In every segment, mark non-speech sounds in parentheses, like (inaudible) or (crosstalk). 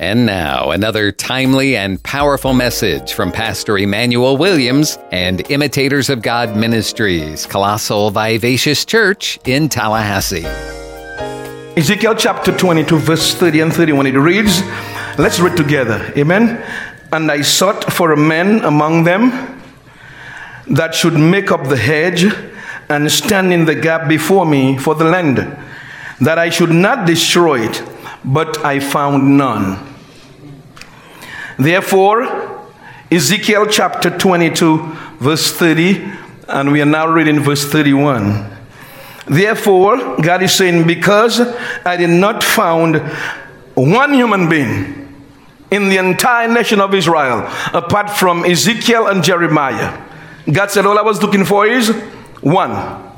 And now, another timely and powerful message from Pastor Emmanuel Williams and Imitators of God Ministries, Colossal Vivacious Church in Tallahassee. Ezekiel chapter 22, verse 30 and 31, it reads, Let's read together. Amen. And I sought for a man among them that should make up the hedge and stand in the gap before me for the land, that I should not destroy it but I found none. Therefore, Ezekiel chapter 22, verse 30, and we are now reading verse 31. Therefore, God is saying, Because I did not found one human being in the entire nation of Israel, apart from Ezekiel and Jeremiah, God said, All I was looking for is one.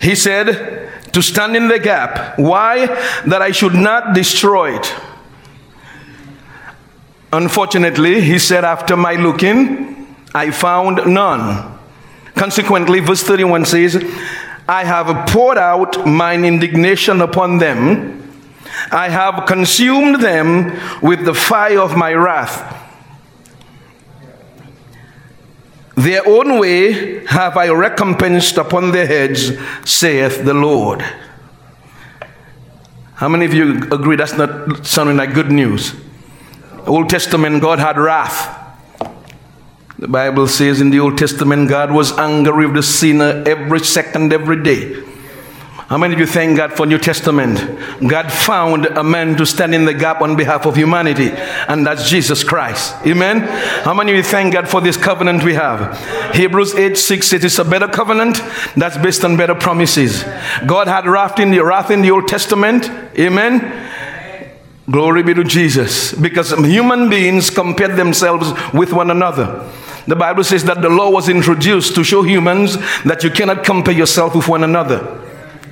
He said, to stand in the gap. Why? That I should not destroy it. Unfortunately, he said, after my looking, I found none. Consequently, verse 31 says, I have poured out mine indignation upon them. I have consumed them with the fire of my wrath. Their own way have I recompensed upon their heads, saith the Lord. How many of you agree that's not sounding like good news? Old Testament, God had wrath. The Bible says in the Old Testament, God was angry with the sinner every second, every day. How many of you thank God for New Testament? God found a man to stand in the gap on behalf of humanity, and that's Jesus Christ. Amen. How many of you thank God for this covenant we have? Hebrews 8 6 it is a better covenant that's based on better promises. God had wrath in the wrath in the Old Testament. Amen. Glory be to Jesus. Because human beings compared themselves with one another. The Bible says that the law was introduced to show humans that you cannot compare yourself with one another.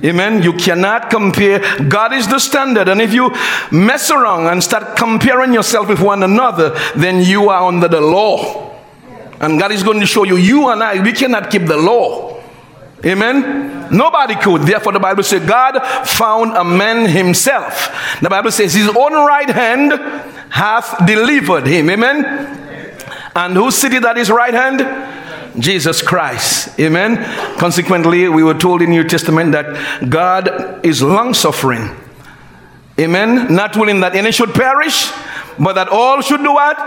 Amen. You cannot compare. God is the standard. And if you mess around and start comparing yourself with one another, then you are under the law. And God is going to show you, you and I, we cannot keep the law. Amen. Nobody could. Therefore, the Bible says God found a man himself. The Bible says his own right hand hath delivered him. Amen. And who seated at his right hand? Jesus Christ. Amen. Consequently, we were told in New Testament that God is long suffering. Amen. Not willing that any should perish, but that all should do what?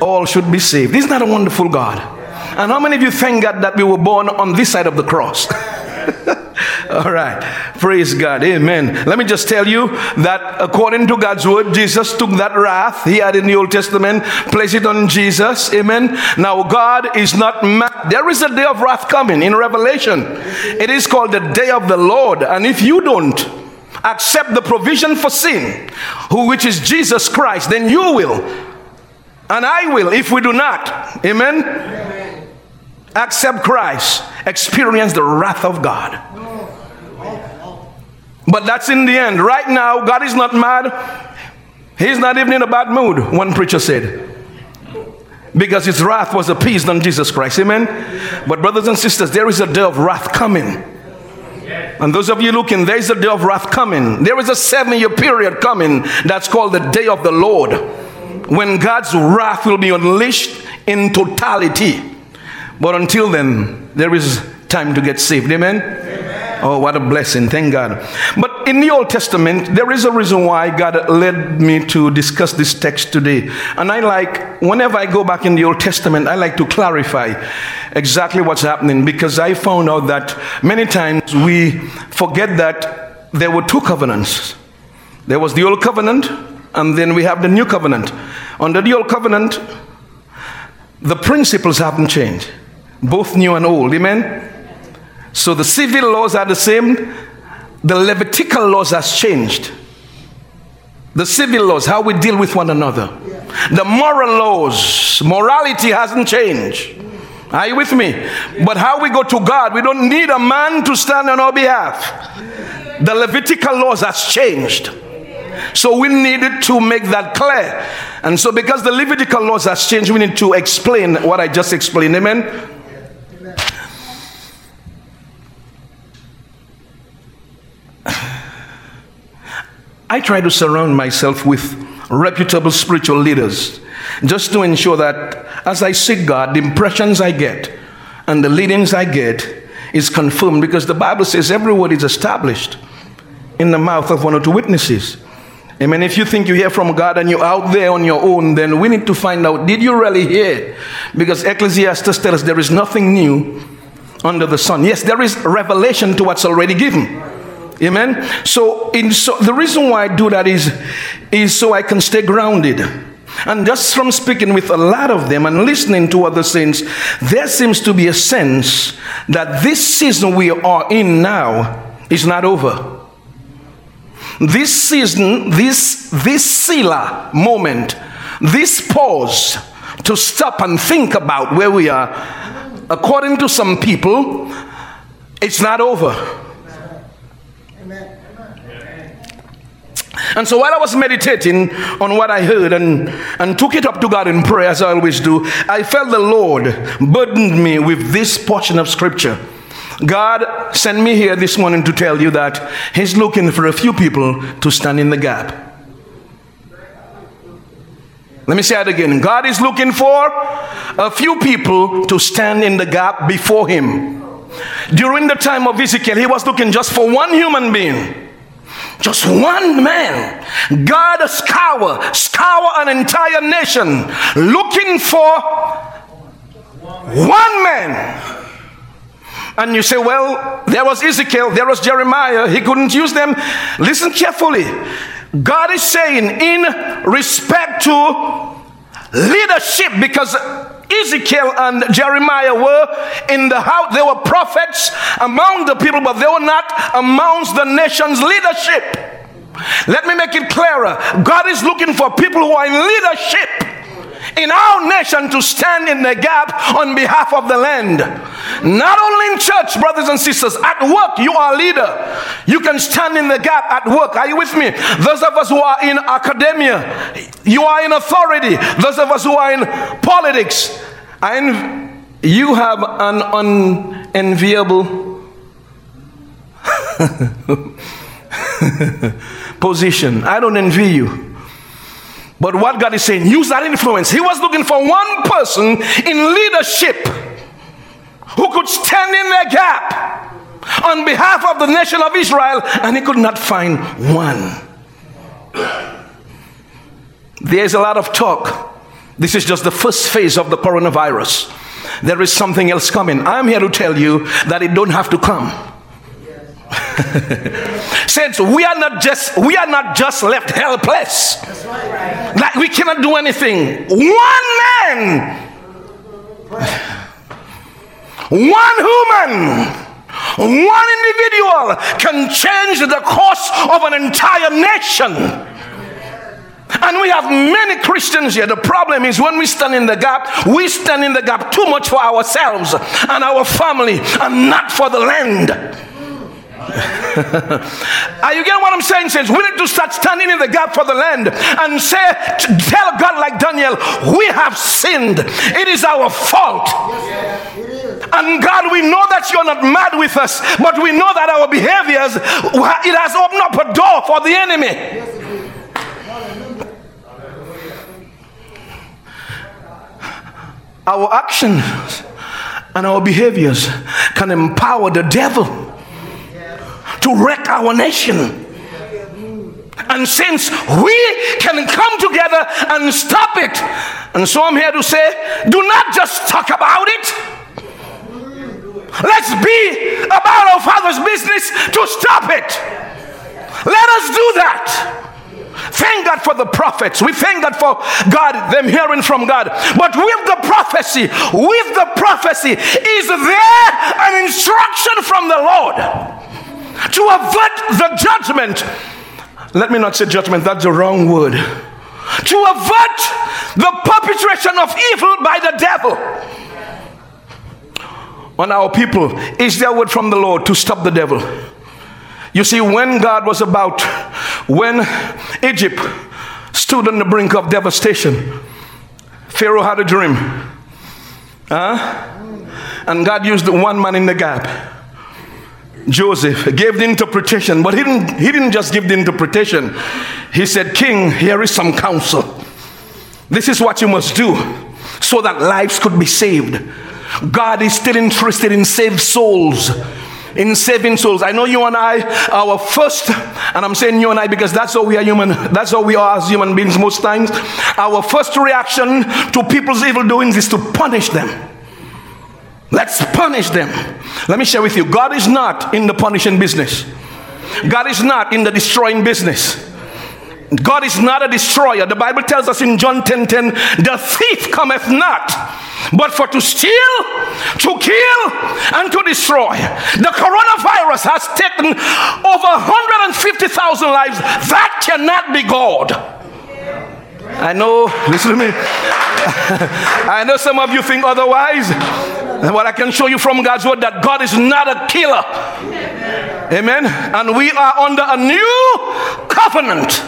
All should be saved. Isn't that a wonderful God? And how many of you thank God that we were born on this side of the cross? (laughs) All right. Praise God. Amen. Let me just tell you that according to God's word, Jesus took that wrath he had in the Old Testament, placed it on Jesus. Amen. Now, God is not mad. There is a day of wrath coming in Revelation. It is called the day of the Lord. And if you don't, accept the provision for sin, who which is Jesus Christ, then you will. And I will if we do not. Amen. Amen. Accept Christ, experience the wrath of God. But that's in the end. Right now, God is not mad. He's not even in a bad mood, one preacher said. Because his wrath was appeased on Jesus Christ. Amen. But, brothers and sisters, there is a day of wrath coming. And those of you looking, there is a day of wrath coming. There is a seven year period coming that's called the day of the Lord. When God's wrath will be unleashed in totality. But until then, there is time to get saved. Amen. Oh, what a blessing. Thank God. But in the Old Testament, there is a reason why God led me to discuss this text today. And I like, whenever I go back in the Old Testament, I like to clarify exactly what's happening because I found out that many times we forget that there were two covenants. There was the Old Covenant, and then we have the New Covenant. Under the Old Covenant, the principles haven't changed, both new and old. Amen? So the civil laws are the same, the Levitical laws has changed. The civil laws, how we deal with one another. The moral laws, morality hasn't changed. Are you with me? But how we go to God, we don't need a man to stand on our behalf. The Levitical laws has changed. So we needed to make that clear. And so because the Levitical laws has changed, we need to explain what I just explained. Amen. I try to surround myself with reputable spiritual leaders just to ensure that as I seek God, the impressions I get and the leadings I get is confirmed because the Bible says every word is established in the mouth of one or two witnesses. Amen. If you think you hear from God and you're out there on your own, then we need to find out did you really hear? Because Ecclesiastes tells us there is nothing new under the sun. Yes, there is revelation to what's already given. Amen. So, in so the reason why I do that is, is so I can stay grounded. And just from speaking with a lot of them and listening to other saints, there seems to be a sense that this season we are in now is not over. This season, this this Selah moment, this pause to stop and think about where we are, according to some people, it's not over. And so while I was meditating on what I heard and, and took it up to God in prayer, as I always do, I felt the Lord burdened me with this portion of scripture. God sent me here this morning to tell you that He's looking for a few people to stand in the gap. Let me say it again. God is looking for a few people to stand in the gap before Him. During the time of Ezekiel, He was looking just for one human being. Just one man. God scour, scour an entire nation looking for one man. And you say, well, there was Ezekiel, there was Jeremiah, he couldn't use them. Listen carefully. God is saying, in respect to leadership, because Ezekiel and Jeremiah were in the house, they were prophets among the people, but they were not amongst the nation's leadership. Let me make it clearer. God is looking for people who are in leadership in our nation to stand in the gap on behalf of the land. Not only in church, brothers and sisters, at work, you are a leader. You can stand in the gap at work. Are you with me? Those of us who are in academia, you are in authority. Those of us who are in politics, and you have an unenviable (laughs) position. I don't envy you. But what God is saying, use that influence. He was looking for one person in leadership who could stand in the gap on behalf of the nation of Israel, and he could not find one. There's a lot of talk. This is just the first phase of the coronavirus. There is something else coming. I'm here to tell you that it don't have to come. (laughs) Saints, we are not just we are not just left helpless. Like we cannot do anything. One man, one human, one individual can change the course of an entire nation. And we have many Christians here. The problem is when we stand in the gap, we stand in the gap too much for ourselves and our family and not for the land. (laughs) Are you getting what I'm saying? Says we need to start standing in the gap for the land and say, tell God like Daniel, we have sinned. It is our fault. And God, we know that you're not mad with us, but we know that our behaviors, it has opened up a door for the enemy. Our actions and our behaviors can empower the devil to wreck our nation. And since we can come together and stop it, and so I'm here to say, do not just talk about it. Let's be about our Father's business to stop it. Let us do that. Thank God for the prophets. We thank God for God, them hearing from God. But with the prophecy, with the prophecy, is there an instruction from the Lord? To avert the judgment. Let me not say judgment, that's the wrong word. To avert the perpetration of evil by the devil on our people is there word from the Lord to stop the devil. You see, when God was about, when Egypt stood on the brink of devastation, Pharaoh had a dream. Huh? And God used one man in the gap Joseph gave the interpretation, but he didn't, he didn't just give the interpretation. He said, King, here is some counsel. This is what you must do so that lives could be saved. God is still interested in saved souls in saving souls. I know you and I, our first, and I'm saying you and I because that's how we are human, that's how we are as human beings most times. Our first reaction to people's evil doings is to punish them. Let's punish them. Let me share with you God is not in the punishing business, God is not in the destroying business. God is not a destroyer. The Bible tells us in John 10 10, the thief cometh not but for to steal, to kill, and to destroy. The coronavirus has taken over 150,000 lives. That cannot be God. I know, listen to me. (laughs) I know some of you think otherwise. And what I can show you from God's word that God is not a killer. Amen. And we are under a new covenant.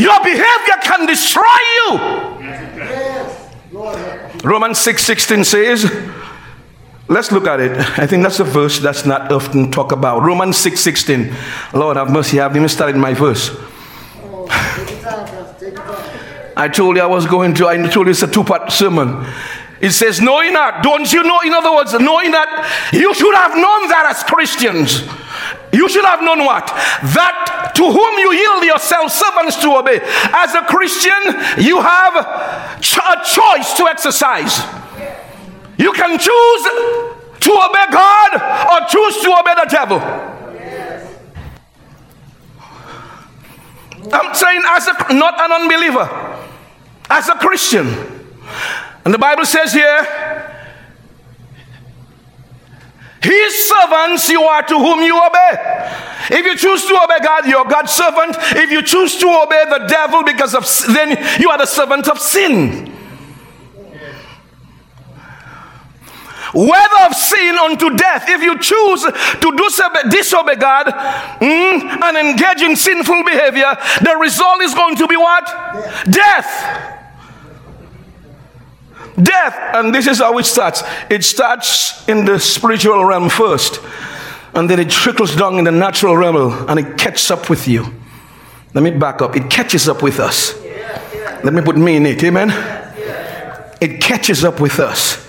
Your behavior can destroy you. Romans 6 16 says, Let's look at it. I think that's a verse that's not often talked about. Romans 6 16. Lord have mercy, I haven't even my verse. I told you I was going to, I told you it's a two part sermon. It says, knowing that, don't you know, in other words, knowing that you should have known that as Christians. You should have known what? That to whom you yield yourself servants to obey. As a Christian, you have a choice to exercise. You can choose to obey God or choose to obey the devil. I'm saying, as a not an unbeliever, as a Christian. And the Bible says here, his servants you are to whom you obey. If you choose to obey God, you're God's servant. If you choose to obey the devil because of then you are the servant of sin. Whether of sin unto death, if you choose to disobey, God mm, and engage in sinful behavior, the result is going to be what? Death. death. Death, and this is how it starts. It starts in the spiritual realm first, and then it trickles down in the natural realm, and it catches up with you. Let me back up. It catches up with us. Let me put me in it. Amen. It catches up with us.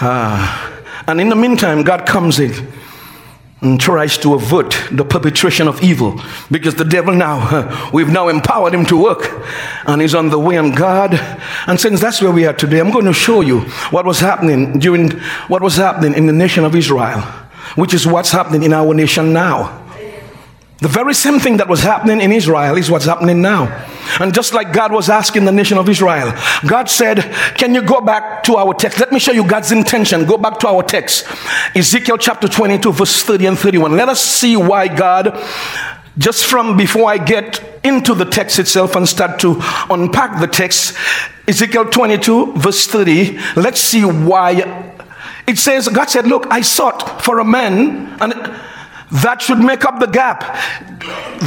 Ah. And in the meantime, God comes in and tries to avert the perpetration of evil because the devil now, we've now empowered him to work and he's on the way on God. And since that's where we are today, I'm going to show you what was happening during what was happening in the nation of Israel, which is what's happening in our nation now. The very same thing that was happening in Israel is what's happening now. And just like God was asking the nation of Israel, God said, Can you go back to our text? Let me show you God's intention. Go back to our text. Ezekiel chapter 22, verse 30 and 31. Let us see why God, just from before I get into the text itself and start to unpack the text, Ezekiel 22, verse 30, let's see why. It says, God said, Look, I sought for a man, and that should make up the gap.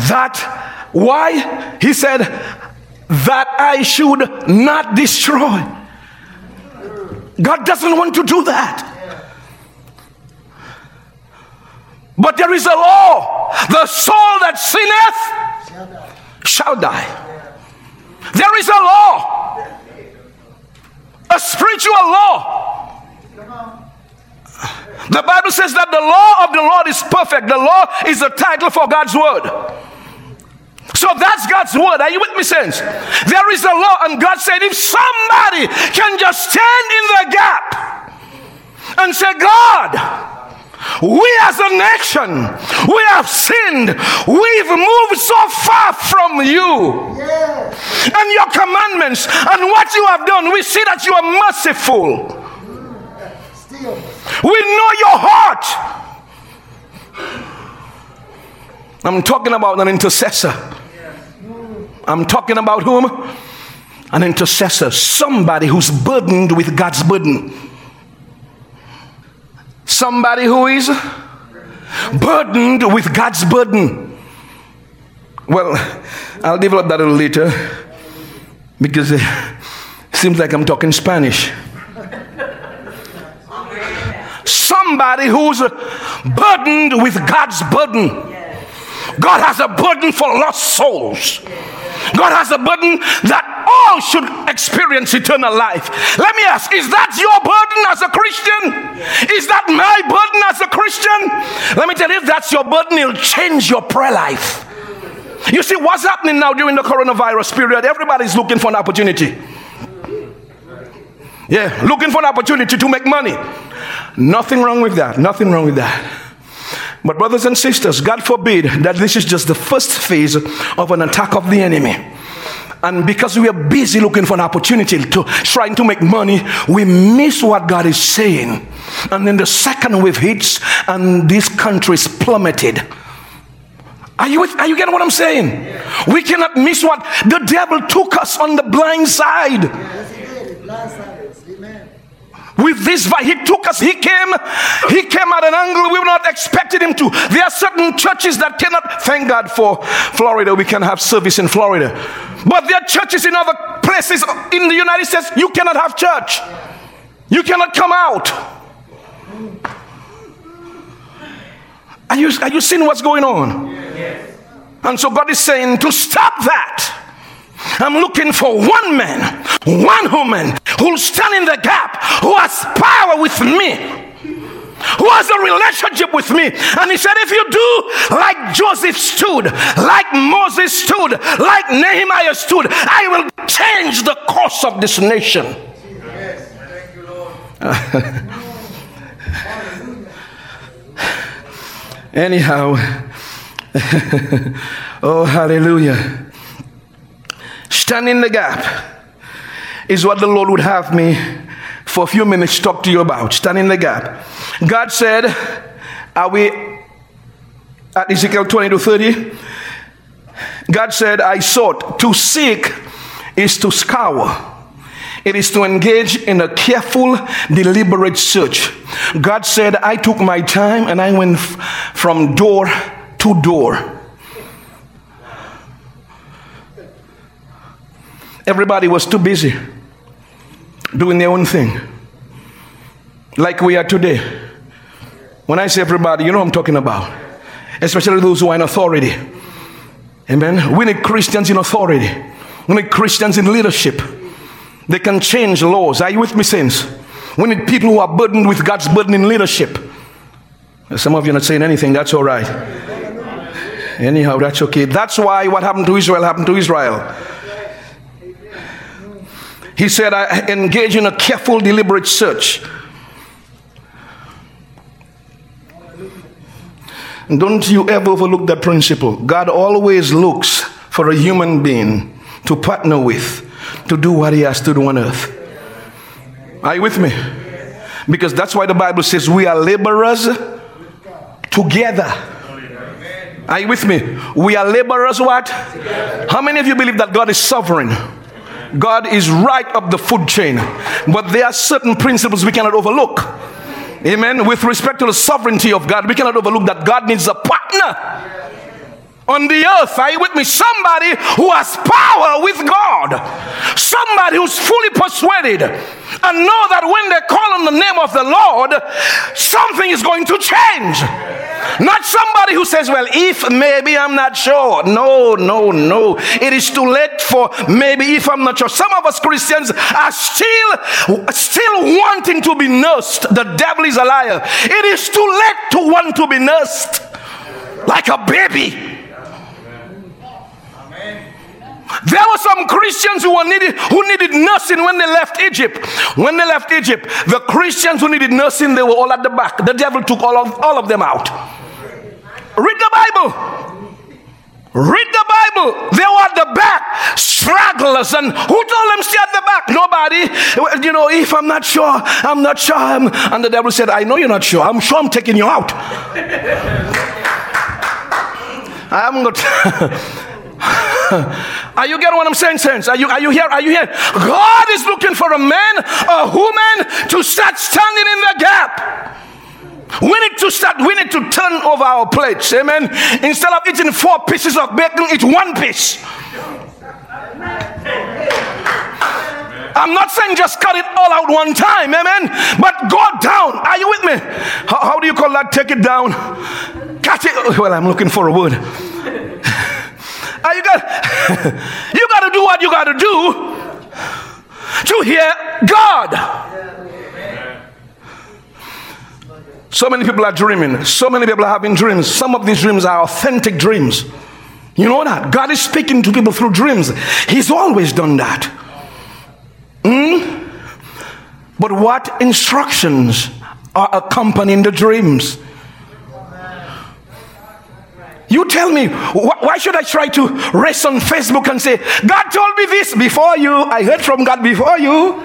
That, why? He said, that I should not destroy. God doesn't want to do that. But there is a law the soul that sinneth shall die. There is a law, a spiritual law the Bible says that the law of the Lord is perfect. The law is the title for God's word. So that's God's word. Are you with me, saints? There is a law, and God said, if somebody can just stand in the gap and say, God, we as a nation, we have sinned. We've moved so far from you and your commandments and what you have done. We see that you are merciful. We know your heart. I'm talking about an intercessor. I'm talking about whom? An intercessor. Somebody who's burdened with God's burden. Somebody who is burdened with God's burden. Well, I'll develop that a little later because it seems like I'm talking Spanish. Somebody who's burdened with God's burden. God has a burden for lost souls. God has a burden that all should experience eternal life. Let me ask, is that your burden as a Christian? Is that my burden as a Christian? Let me tell you, if that's your burden, it'll change your prayer life. You see, what's happening now during the coronavirus period? Everybody's looking for an opportunity. Yeah, looking for an opportunity to make money. Nothing wrong with that. Nothing wrong with that. But, brothers and sisters, God forbid that this is just the first phase of an attack of the enemy. And because we are busy looking for an opportunity to trying to make money, we miss what God is saying. And then the second wave hits, and this country is plummeted. Are you, with, are you getting what I'm saying? We cannot miss what the devil took us on the blind side. With this, vibe. he took us, he came, he came at an angle we were not expecting him to. There are certain churches that cannot, thank God for Florida, we can have service in Florida. But there are churches in other places in the United States, you cannot have church. You cannot come out. Are you, are you seeing what's going on? And so God is saying to stop that. I'm looking for one man, one woman who'll stand in the gap, who has power with me who has a relationship with me. And he said, If you do like Joseph stood, like Moses stood, like Nehemiah stood, I will change the course of this nation. Yes. Thank you, Lord. Anyhow, (laughs) oh, hallelujah. Stand in the gap is what the Lord would have me for a few minutes talk to you about. Stand in the gap. God said, Are we at Ezekiel 20 to 30? God said, I sought. To seek is to scour. It is to engage in a careful, deliberate search. God said, I took my time and I went f- from door to door. Everybody was too busy doing their own thing, like we are today. When I say everybody, you know what I'm talking about, especially those who are in authority. Amen. We need Christians in authority, we need Christians in leadership. They can change laws. Are you with me, saints? We need people who are burdened with God's burden in leadership. Some of you are not saying anything, that's all right. Anyhow, that's okay. That's why what happened to Israel happened to Israel. He said, I engage in a careful, deliberate search. Don't you ever overlook that principle. God always looks for a human being to partner with to do what He has to do on earth. Are you with me? Because that's why the Bible says we are laborers together. Are you with me? We are laborers what? How many of you believe that God is sovereign? God is right up the food chain. But there are certain principles we cannot overlook. Amen. With respect to the sovereignty of God, we cannot overlook that God needs a partner on the earth. Are you with me? Somebody who has power with God. Somebody who's fully persuaded and know that when they call on the name of the Lord, something is going to change. Not somebody who says, Well, if maybe I'm not sure. No, no, no. It is too late for maybe if I'm not sure. Some of us Christians are still still wanting to be nursed. The devil is a liar. It is too late to want to be nursed like a baby. There were some Christians who, needed, who needed nursing when they left Egypt. When they left Egypt, the Christians who needed nursing, they were all at the back. The devil took all of, all of them out. Read the Bible. Read the Bible. They were at the back, stragglers. And who told them stay at the back? Nobody. You know, if I'm not sure, I'm not sure. I'm, and the devil said, I know you're not sure. I'm sure I'm taking you out. I haven't got. are you getting what I'm saying, saints? Are you, are you here? Are you here? God is looking for a man, a woman to start standing in the gap. We need to start, we need to turn over our plates. Amen. Instead of eating four pieces of bacon, eat one piece. I'm not saying just cut it all out one time, amen. But go down. Are you with me? How, how do you call that? Take it down. Cut it. Well, I'm looking for a word. Are you got (laughs) you got to do what you got to do to hear God. So many people are dreaming. So many people are having dreams. Some of these dreams are authentic dreams. You know that? God is speaking to people through dreams. He's always done that. Mm? But what instructions are accompanying the dreams? You tell me, why should I try to rest on Facebook and say, God told me this before you? I heard from God before you.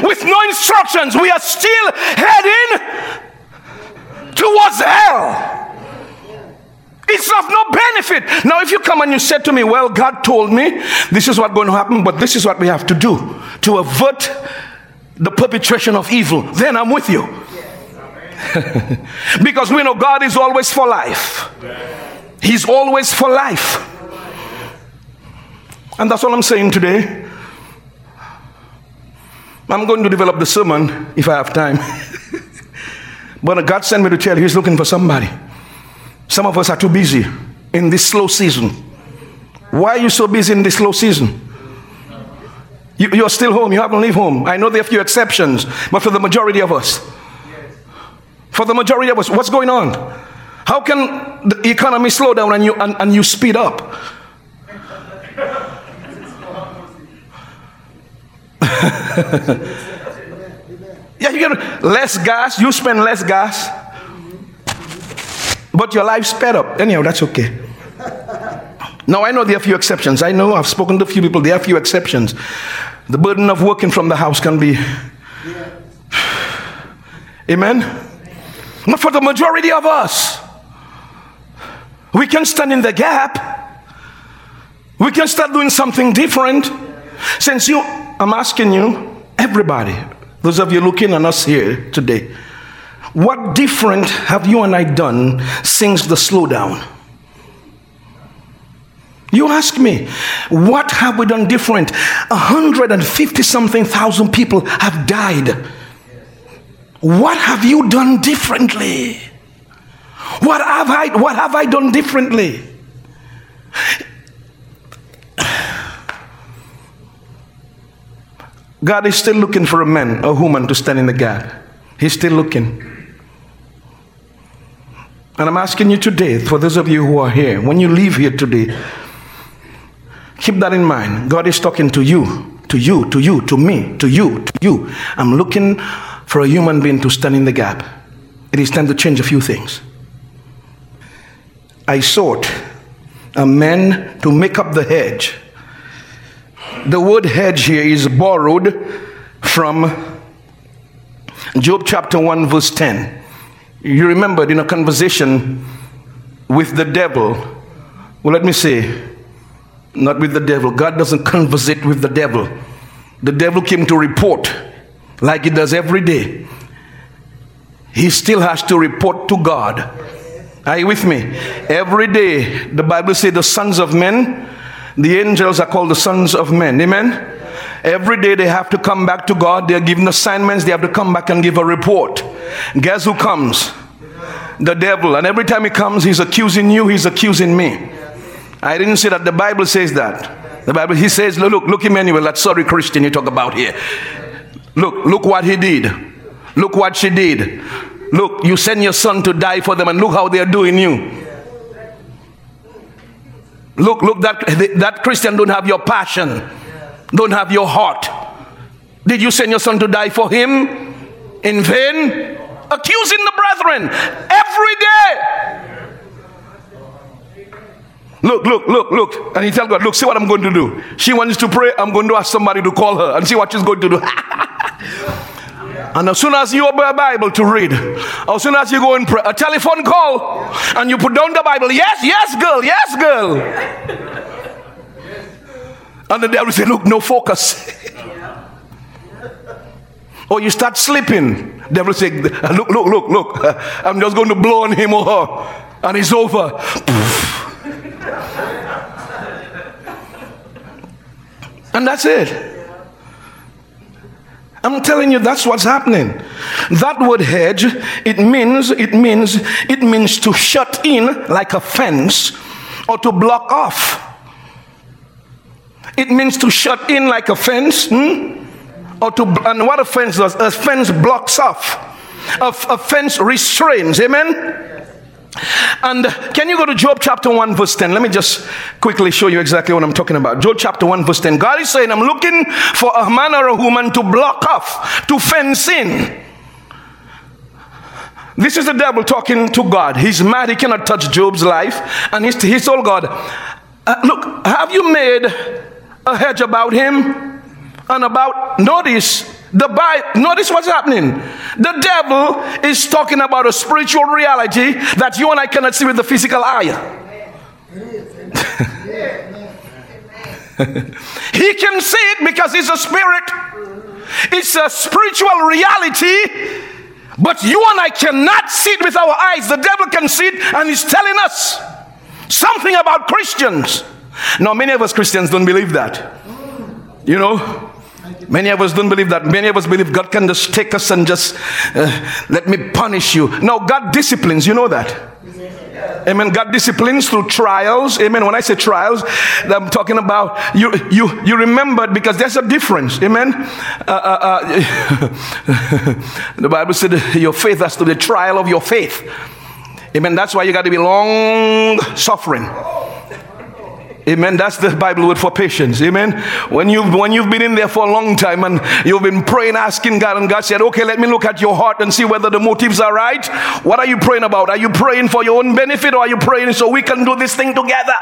With no instructions, we are still heading towards hell. It's of no benefit. Now, if you come and you said to me, Well, God told me this is what's going to happen, but this is what we have to do to avert the perpetration of evil, then I'm with you. (laughs) because we know God is always for life, He's always for life. And that's all I'm saying today. I'm going to develop the sermon if I have time. (laughs) but God sent me to tell you He's looking for somebody. Some of us are too busy in this slow season. Why are you so busy in this slow season? You, are still home, you haven't left home. I know there are a few exceptions, but for the majority of us, for the majority of us, what's going on? How can the economy slow down and you, and, and you speed up? Yeah, you get less gas, you spend less gas. But your life sped up. Anyhow, that's okay. Now, I know there are a few exceptions. I know I've spoken to a few people, there are a few exceptions. The burden of working from the house can be. (sighs) Amen? But for the majority of us, we can stand in the gap. We can start doing something different. Since you, I'm asking you, everybody, those of you looking at us here today, what different have you and I done since the slowdown? You ask me, what have we done different? 150 something thousand people have died. What have you done differently? What have I, what have I done differently? God is still looking for a man, a woman to stand in the gap. He's still looking. And I'm asking you today, for those of you who are here, when you leave here today, keep that in mind. God is talking to you, to you, to you, to me, to you, to you. I'm looking for a human being to stand in the gap. It is time to change a few things. I sought a man to make up the hedge. The word hedge here is borrowed from Job chapter 1, verse 10. You remembered in a conversation with the devil. Well, let me say, not with the devil. God doesn't conversate with the devil. The devil came to report like he does every day. He still has to report to God. Are you with me? Every day, the Bible says the sons of men, the angels are called the sons of men. Amen? Every day they have to come back to God. They're given assignments. They have to come back and give a report. Guess who comes? The devil. And every time he comes, he's accusing you, he's accusing me. I didn't say that. The Bible says that. The Bible, he says, look, look, Emmanuel, that sorry Christian you talk about here. Look, look what he did. Look what she did. Look, you send your son to die for them, and look how they're doing you. Look, look, that, that Christian don't have your passion don't have your heart. Did you send your son to die for him in vain? Accusing the brethren every day. Look, look, look, look. And he tell God, Look, see what I'm going to do. She wants to pray. I'm going to ask somebody to call her and see what she's going to do. (laughs) and as soon as you open a Bible to read, as soon as you go and pray, a telephone call, and you put down the Bible, yes, yes, girl, yes, girl. And the devil say, Look, no focus. (laughs) or oh, you start sleeping. Devil say, Look, look, look, look. (laughs) I'm just going to blow on him or her. And it's over. (laughs) And that's it. I'm telling you, that's what's happening. That word hedge, it means, it means, it means to shut in like a fence or to block off. It means to shut in like a fence, hmm? or to, and what a fence does, a fence blocks off. A, a fence restrains, amen? And can you go to Job chapter 1, verse 10? Let me just quickly show you exactly what I'm talking about. Job chapter 1, verse 10. God is saying, I'm looking for a man or a woman to block off, to fence in. This is the devil talking to God. He's mad, he cannot touch Job's life. And he's, he told God, uh, Look, have you made a hedge about him? And about, notice, the Bible, notice what's happening. The devil is talking about a spiritual reality that you and I cannot see with the physical eye. (laughs) he can see it because he's a spirit. It's a spiritual reality, but you and I cannot see it with our eyes. The devil can see it, and he's telling us something about Christians. Now, many of us Christians don't believe that. You know, Many of us don't believe that. Many of us believe God can just take us and just uh, let me punish you. No, God disciplines. You know that. Amen. God disciplines through trials. Amen. When I say trials, I'm talking about you. You you remembered because there's a difference. Amen. Uh, uh, uh (laughs) the Bible said your faith has to be the trial of your faith. Amen. That's why you got to be long suffering. Amen. That's the Bible word for patience. Amen. When you've when you've been in there for a long time and you've been praying, asking God, and God said, Okay, let me look at your heart and see whether the motives are right. What are you praying about? Are you praying for your own benefit or are you praying so we can do this thing together?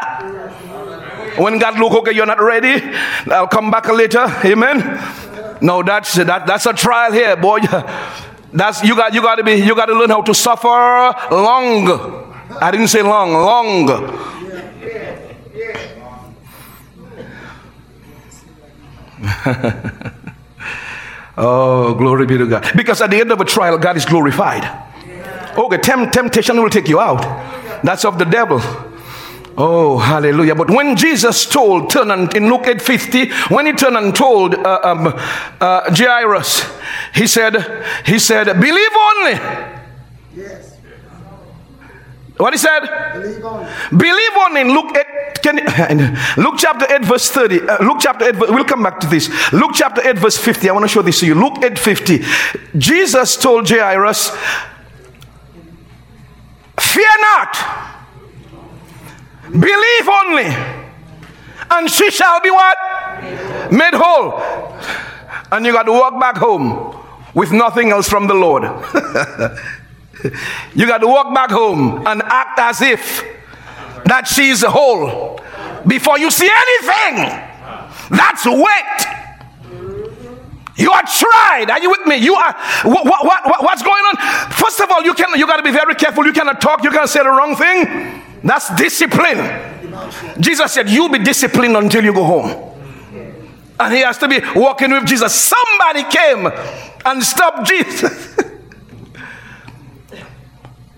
When God look, okay, you're not ready. I'll come back later. Amen. No, that's that, that's a trial here, boy. (laughs) That's you got you got to be you got to learn how to suffer long. I didn't say long, long. (laughs) oh, glory be to God. Because at the end of a trial, God is glorified. Okay, temp- temptation will take you out. That's of the devil. Oh, hallelujah. But when Jesus told, turn and, in Luke 8 50, when he turned and told uh, um, uh, Jairus, he said, he said, believe only. What he said? Believe on. Believe on in Luke 8, can, (laughs) Luke chapter 8 verse 30. Uh, Luke chapter 8, we'll come back to this. Luke chapter 8 verse 50. I want to show this to you. Luke 8 50. Jesus told Jairus, Fear not. Believe only. And she shall be what? Made whole. And you got to walk back home with nothing else from the Lord. (laughs) you got to walk back home and act as if that she's a whole before you see anything. That's weight. You are tried. Are you with me? You are. What, what, what, what's going on? First of all, you can. You got to be very careful. You cannot talk. You cannot say the wrong thing. That's discipline. Jesus said, "You'll be disciplined until you go home." And he has to be walking with Jesus. Somebody came and stopped Jesus. (laughs)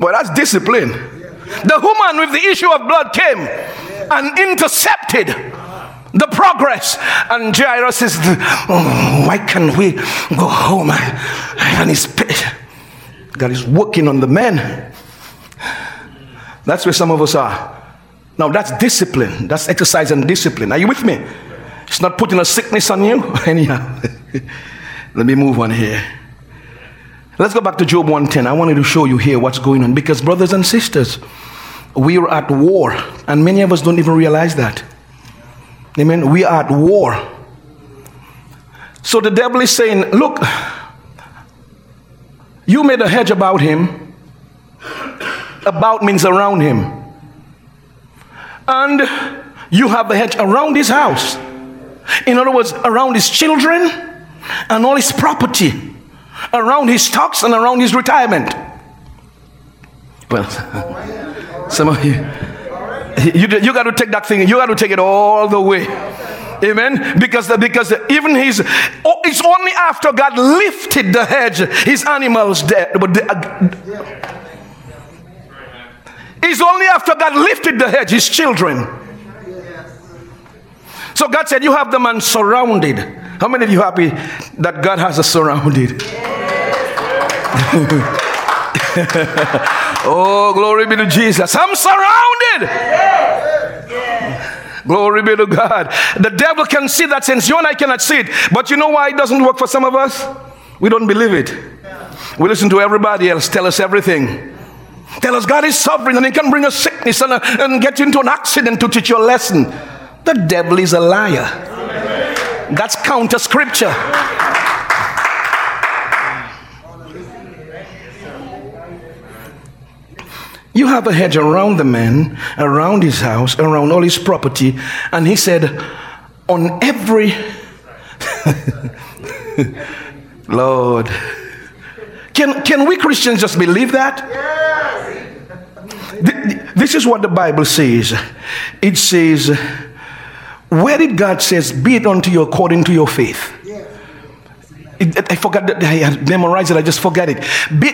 Well, that's discipline. The woman with the issue of blood came and intercepted the progress. And Jairus says, oh, Why can't we go home? And he's, God is working on the men. That's where some of us are. Now, that's discipline. That's exercise and discipline. Are you with me? It's not putting a sickness on you. (laughs) Anyhow, (laughs) let me move on here. Let's go back to Job 110. I wanted to show you here what's going on because, brothers and sisters, we are at war, and many of us don't even realize that. Amen. We are at war. So the devil is saying, Look, you made a hedge about him. About means around him. And you have the hedge around his house. In other words, around his children and all his property around his stocks and around his retirement. Well, (laughs) some of you, you, you got to take that thing, you got to take it all the way. Amen. Because because even his oh, it's only after God lifted the hedge, his animals dead. But It's only after God lifted the hedge, his children So God said, You have the man surrounded. How many of you happy that God has us surrounded? (laughs) oh, glory be to Jesus. I'm surrounded. Glory be to God. The devil can see that since You and I cannot see it. But you know why it doesn't work for some of us? We don't believe it. We listen to everybody else tell us everything. Tell us God is sovereign and He can bring a sickness and, a, and get you into an accident to teach you a lesson. The devil is a liar. That's counter scripture. You have a hedge around the man, around his house, around all his property. And he said, On every. (laughs) Lord. Can, can we Christians just believe that? This is what the Bible says. It says, Where did God says, Be it unto you according to your faith? I forgot that I had memorized it, I just forget it. Be,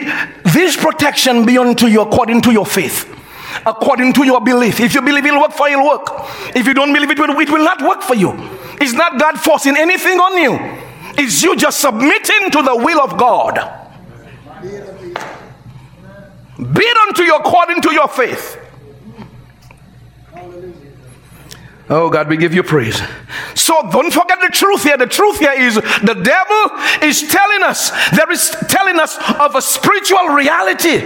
this protection be unto you according to your faith, according to your belief. If you believe it'll work for you, it'll work. If you don't believe it will, it will not work for you. It's not God forcing anything on you, it's you just submitting to the will of God. Be unto you according to your faith. Oh God, we give you praise. So don't forget the truth here. The truth here is the devil is telling us, there is telling us of a spiritual reality.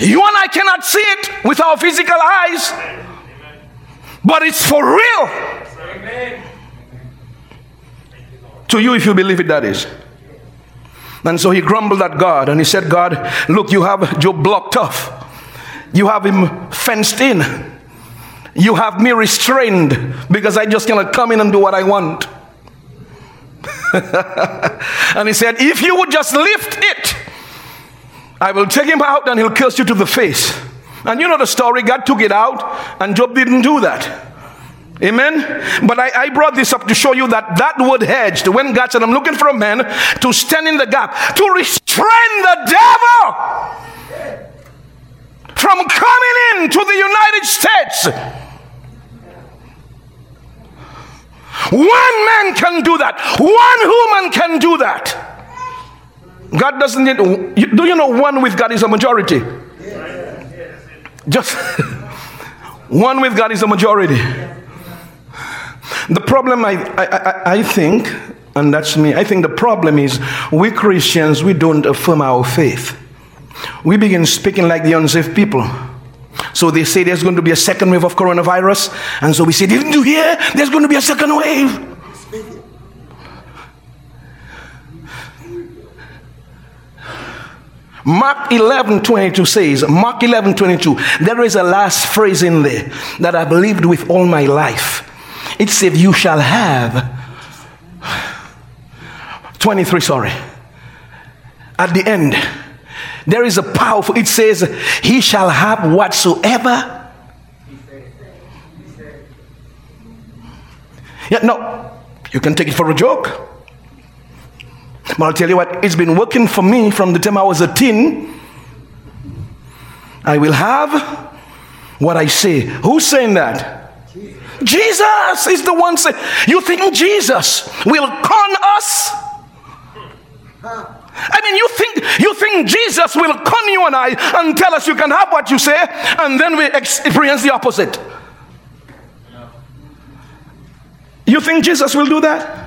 You and I cannot see it with our physical eyes, but it's for real. To you, if you believe it, that is. And so he grumbled at God and he said, God, look, you have Job blocked off, you have him fenced in. You have me restrained because I just cannot come in and do what I want. (laughs) and he said, If you would just lift it, I will take him out and he'll curse you to the face. And you know the story, God took it out, and Job didn't do that. Amen. But I, I, brought this up to show you that that word hedged, when God said, I'm looking for a man to stand in the gap, to restrain the devil from coming into the United States. One man can do that. One human can do that. God doesn't need. Do you know one with God is a majority? Just (laughs) one with God is a majority. The problem, I, I, I think, and that's me, I think the problem is we Christians, we don't affirm our faith. We begin speaking like the unsafe people. So they say there's going to be a second wave of coronavirus. And so we say, didn't you hear? There's going to be a second wave. Mark 11 22 says, Mark 11 22, there is a last phrase in there that I believed with all my life. It said, You shall have 23, sorry. At the end, there is a powerful, it says, He shall have whatsoever. Yeah, no, you can take it for a joke. But I'll tell you what, it's been working for me from the time I was a teen. I will have what I say. Who's saying that? Jesus is the one saying. You think Jesus will con us? I mean, you think you think Jesus will con you and I and tell us you can have what you say, and then we experience the opposite. You think Jesus will do that?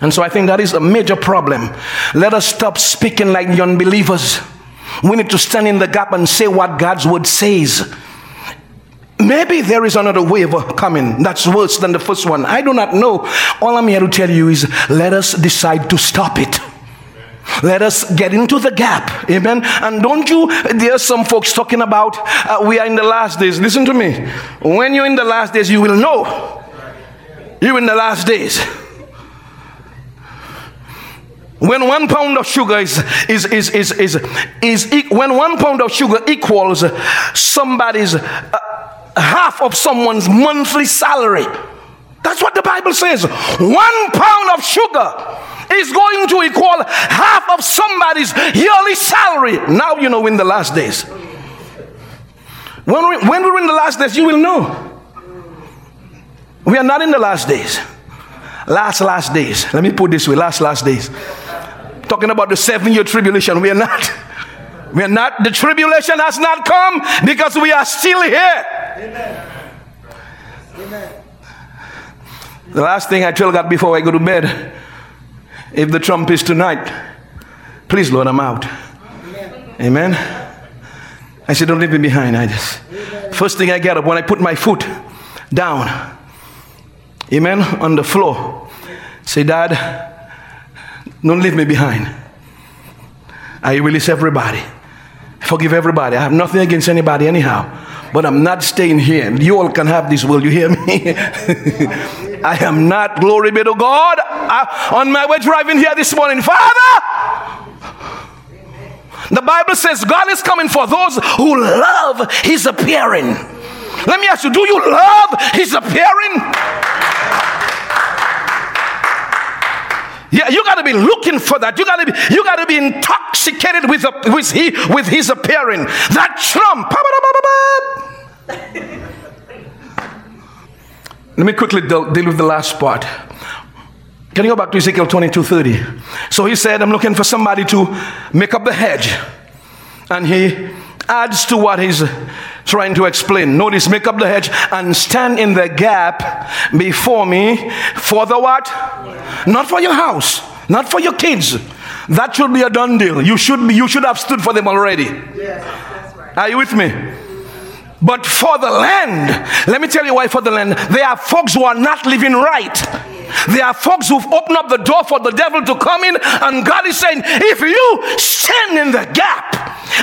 And so I think that is a major problem. Let us stop speaking like the unbelievers. We need to stand in the gap and say what God's word says. Maybe there is another wave coming that's worse than the first one. I do not know. All I'm here to tell you is let us decide to stop it. Let us get into the gap. Amen. And don't you, there's some folks talking about uh, we are in the last days. Listen to me. When you're in the last days, you will know you're in the last days. When one pound of sugar is, is, is, is, is, is, is when one pound of sugar equals somebody's uh, half of someone's monthly salary. That's what the Bible says. One pound of sugar is going to equal half of somebody's yearly salary. Now you know in the last days. When, we, when we're in the last days, you will know. We are not in the last days. Last, last days. Let me put this way last, last days. Talking about the seven year tribulation. We are not. (laughs) We are not. The tribulation has not come because we are still here. Amen. Amen. The last thing I tell God before I go to bed if the trump is tonight, please, Lord, I'm out. Amen. Amen. I said, Don't leave me behind. I just, first thing I get up when I put my foot down, amen, on the floor, say, Dad, don't leave me behind. I release everybody. Forgive everybody. I have nothing against anybody, anyhow. But I'm not staying here. You all can have this, will you hear me? (laughs) I am not, glory be to God. I, on my way driving here this morning, Father, the Bible says God is coming for those who love His appearing. Let me ask you, do you love His appearing? Yeah, you got to be looking for that. You got to be, you got to be intoxicated with, a, with, he, with his appearing. That trump. Let me quickly deal, deal with the last part. Can you go back to Ezekiel 22 30? So he said, I'm looking for somebody to make up the hedge. And he adds to what he's trying to explain. Notice, make up the hedge and stand in the gap before me for the what? Not for your house, not for your kids. That should be a done deal. You should be, you should have stood for them already. Yes, right. Are you with me? But for the land, let me tell you why for the land. There are folks who are not living right. There are folks who've opened up the door for the devil to come in, and God is saying, If you stand in the gap,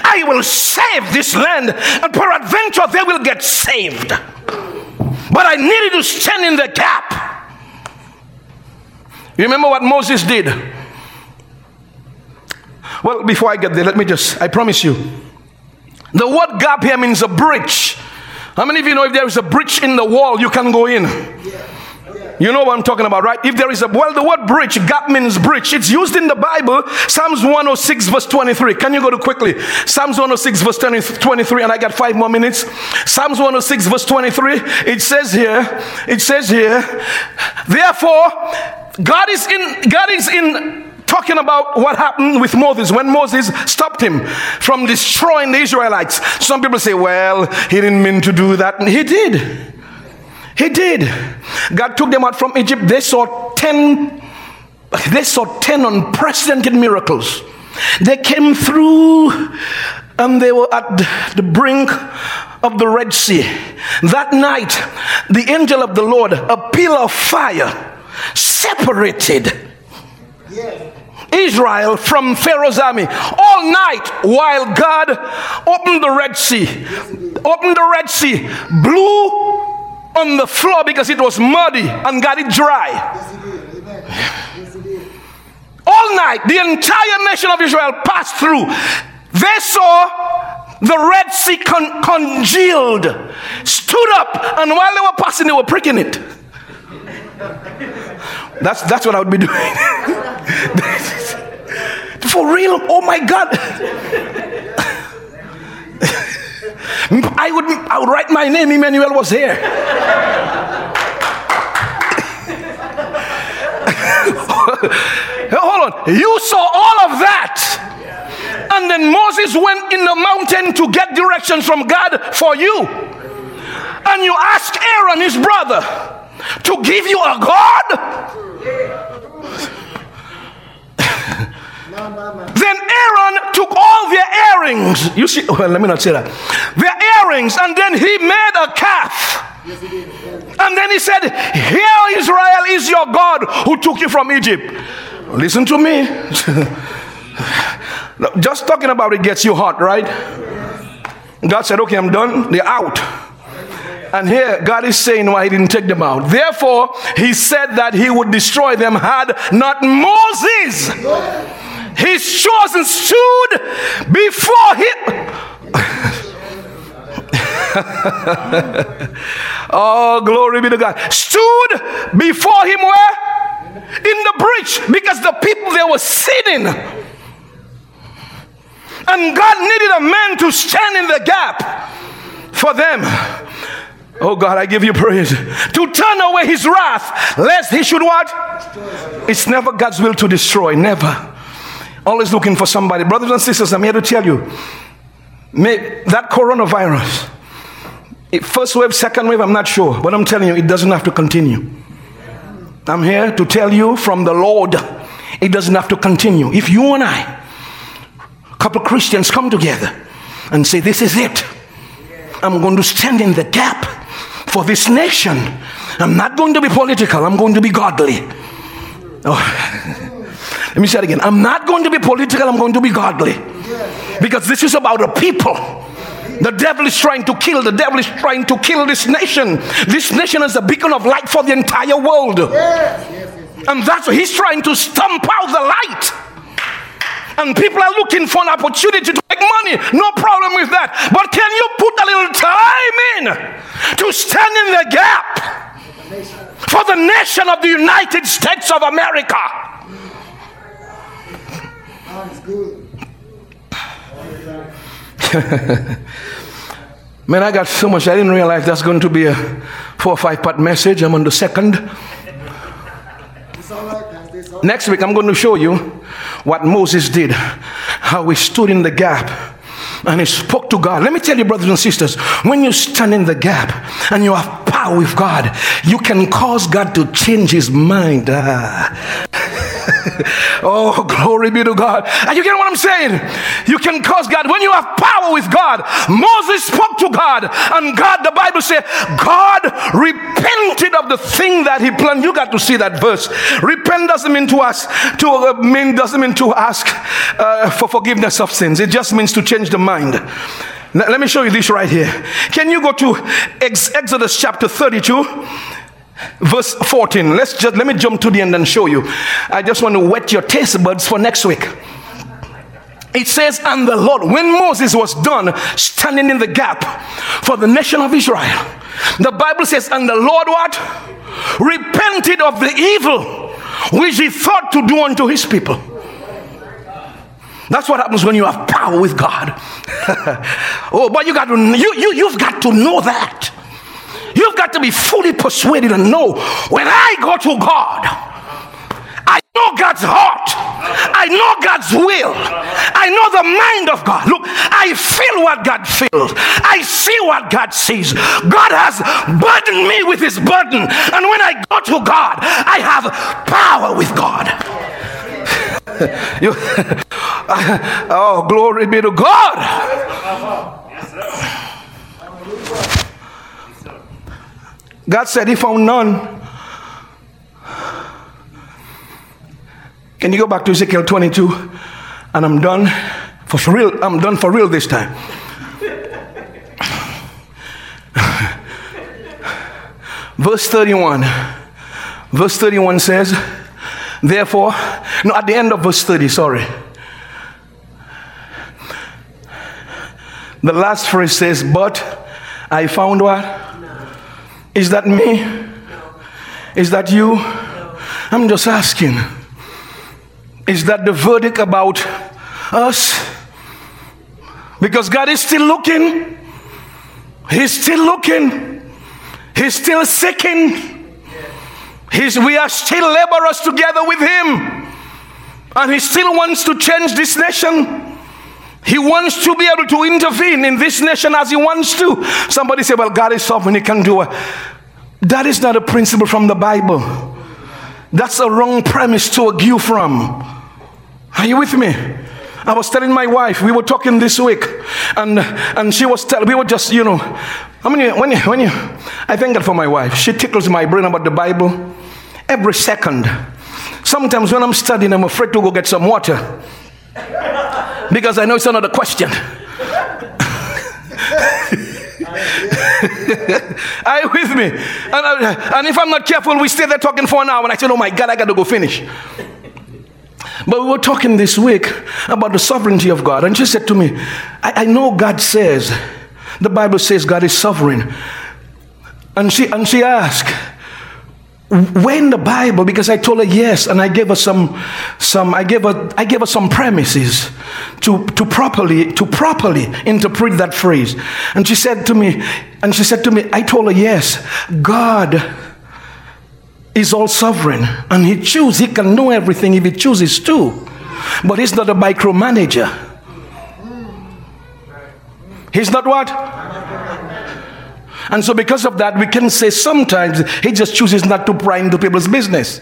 I will save this land, and peradventure they will get saved. But I needed to stand in the gap. You remember what Moses did? Well, before I get there, let me just, I promise you, the word gap here means a breach. How many of you know if there is a breach in the wall, you can go in? You know what I'm talking about, right? If there is a, well, the word breach, gap means breach. It's used in the Bible, Psalms 106, verse 23. Can you go to quickly? Psalms 106, verse 20, 23, and I got five more minutes. Psalms 106, verse 23, it says here, it says here, therefore, God is in, God is in talking about what happened with Moses when Moses stopped him from destroying the Israelites. Some people say, well, he didn't mean to do that. He did. He did. God took them out from Egypt. They saw 10 they saw 10 unprecedented miracles. They came through and they were at the brink of the Red Sea. That night, the angel of the Lord, a pillar of fire, separated Israel from Pharaoh's army all night while God opened the Red Sea. Opened the Red Sea, blew on the floor because it was muddy and got it dry. All night, the entire nation of Israel passed through. They saw the Red Sea con- congealed, stood up, and while they were passing, they were pricking it. That's, that's what I would be (laughs) doing. (laughs) For real? Oh my God. I would, I would write my name, Emmanuel was here. (laughs) Hold on. You saw all of that. And then Moses went in the mountain to get directions from God for you. And you asked Aaron, his brother, to give you a God? Then Aaron took all their earrings. You see, well, let me not say that. Their earrings, and then he made a calf. And then he said, Here, Israel is your God who took you from Egypt. Listen to me. (laughs) Just talking about it gets you hot, right? God said, Okay, I'm done. They're out. And here, God is saying why He didn't take them out. Therefore, He said that He would destroy them had not Moses, His chosen, stood before Him. (laughs) oh, glory be to God. Stood before Him where? In the breach because the people there were sitting. And God needed a man to stand in the gap for them. Oh God, I give you praise. To turn away his wrath, lest he should what? It's never God's will to destroy. Never. Always looking for somebody. Brothers and sisters, I'm here to tell you may, that coronavirus, first wave, second wave, I'm not sure. But I'm telling you, it doesn't have to continue. I'm here to tell you from the Lord, it doesn't have to continue. If you and I, a couple Christians, come together and say, This is it. I'm going to stand in the gap for this nation. I'm not going to be political, I'm going to be godly. Oh. (laughs) Let me say it again. I'm not going to be political, I'm going to be godly. Because this is about a people. The devil is trying to kill, the devil is trying to kill this nation. This nation is a beacon of light for the entire world. And that's he's trying to stamp out the light. And people are looking for an opportunity to make money. No problem with that. But can you put a little time in to stand in the gap for the nation of the United States of America? (laughs) Man, I got so much. I didn't realize that's going to be a four or five part message. I'm on the second. Next week, I'm going to show you what Moses did, how he stood in the gap and he spoke to God. Let me tell you, brothers and sisters, when you stand in the gap and you have power with God, you can cause God to change his mind. Ah. (laughs) oh, glory be to God. And you get what I'm saying? You can cause God, when you have power with God, Moses spoke to God, and God, the Bible said, God repented of the thing that he planned. You got to see that verse. Repent doesn't mean to us, to uh, mean doesn't mean to ask uh, for forgiveness of sins. It just means to change the mind. Let me show you this right here. Can you go to Ex- Exodus chapter 32? Verse 14. Let's just let me jump to the end and show you. I just want to wet your taste buds for next week. It says, and the Lord, when Moses was done standing in the gap for the nation of Israel, the Bible says, and the Lord what? Repented of the evil which he thought to do unto his people. That's what happens when you have power with God. (laughs) oh, but you got to you, you you've got to know that. You've got to be fully persuaded and know when I go to God, I know God's heart. I know God's will. I know the mind of God. Look, I feel what God feels. I see what God sees. God has burdened me with his burden. And when I go to God, I have power with God. (laughs) you, (laughs) oh, glory be to God. God said he found none. Can you go back to Ezekiel 22? And I'm done for real. I'm done for real this time. Verse 31. Verse 31 says, Therefore, no, at the end of verse 30, sorry. The last phrase says, But I found what? Is that me? Is that you? I'm just asking. Is that the verdict about us? Because God is still looking. He's still looking. He's still seeking. He's, we are still laborers together with Him. And He still wants to change this nation. He wants to be able to intervene in this nation as he wants to. Somebody say, Well, God is sovereign, he can do it. That is not a principle from the Bible. That's a wrong premise to argue from. Are you with me? I was telling my wife, we were talking this week, and and she was telling, we were just, you know, I mean, when you, when you, I thank God for my wife. She tickles my brain about the Bible every second. Sometimes when I'm studying, I'm afraid to go get some water because I know it's another question. (laughs) Are you with me? And, uh, and, if I'm not careful, we stay there talking for an hour, and I said, Oh my God, I got to go finish. But we were talking this week about the sovereignty of God, and she said to me, I, I know God says, the Bible says God is sovereign. And she, and she asked, where in the Bible? Because I told her yes, and I gave her some, some I gave her, I gave her some premises to, to properly, to properly interpret that phrase. And she said to me, and she said to me, I told her yes, God is all sovereign, and He chooses, He can know everything if He chooses to. But He's not a micromanager. He's not what? And so, because of that, we can say sometimes he just chooses not to pry into people's business.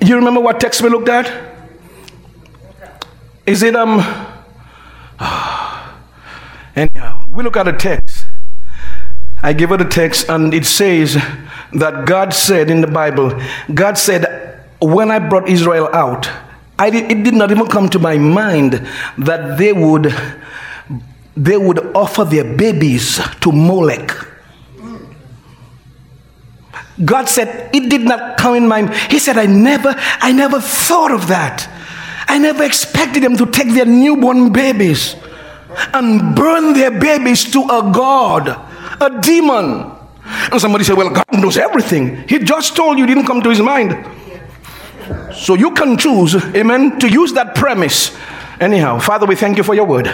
You remember what text we looked at? Is it um? (sighs) Anyhow, we look at a text. I give her the text, and it says that God said in the Bible, God said, when I brought Israel out, did, it did not even come to my mind that they would, they would offer their babies to Molech. God said, it did not come in my mind. He said, I never, I never thought of that. I never expected them to take their newborn babies and burn their babies to a God, a demon. And somebody said, Well, God knows everything. He just told you, it didn't come to his mind. So you can choose, amen, to use that premise. Anyhow, Father, we thank you for your word.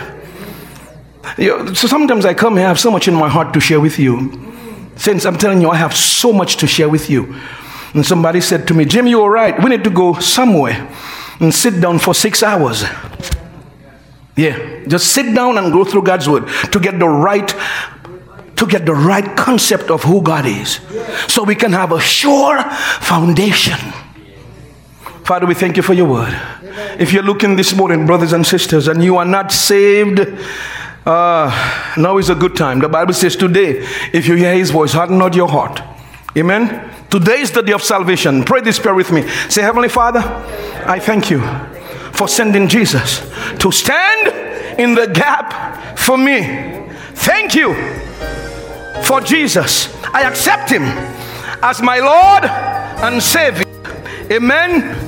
so sometimes I come here, I have so much in my heart to share with you. Since I'm telling you, I have so much to share with you. And somebody said to me, Jim, you're right. We need to go somewhere and sit down for six hours. Yeah, just sit down and go through God's word to get the right to get the right concept of who God is. So we can have a sure foundation. Father, we thank you for your word. If you're looking this morning, brothers and sisters, and you are not saved, uh, now is a good time. The Bible says today, if you hear his voice, harden not your heart. Amen. Today is the day of salvation. Pray this prayer with me. Say, Heavenly Father, I thank you for sending Jesus to stand in the gap for me. Thank you for Jesus. I accept him as my Lord and Savior. Amen.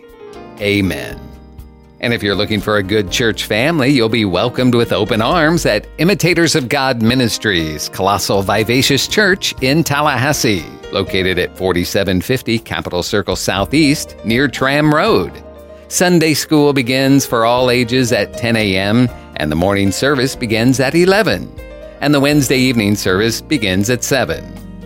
Amen. And if you're looking for a good church family, you'll be welcomed with open arms at Imitators of God Ministries, Colossal Vivacious Church in Tallahassee, located at 4750 Capitol Circle Southeast near Tram Road. Sunday school begins for all ages at 10 a.m., and the morning service begins at 11. And the Wednesday evening service begins at 7.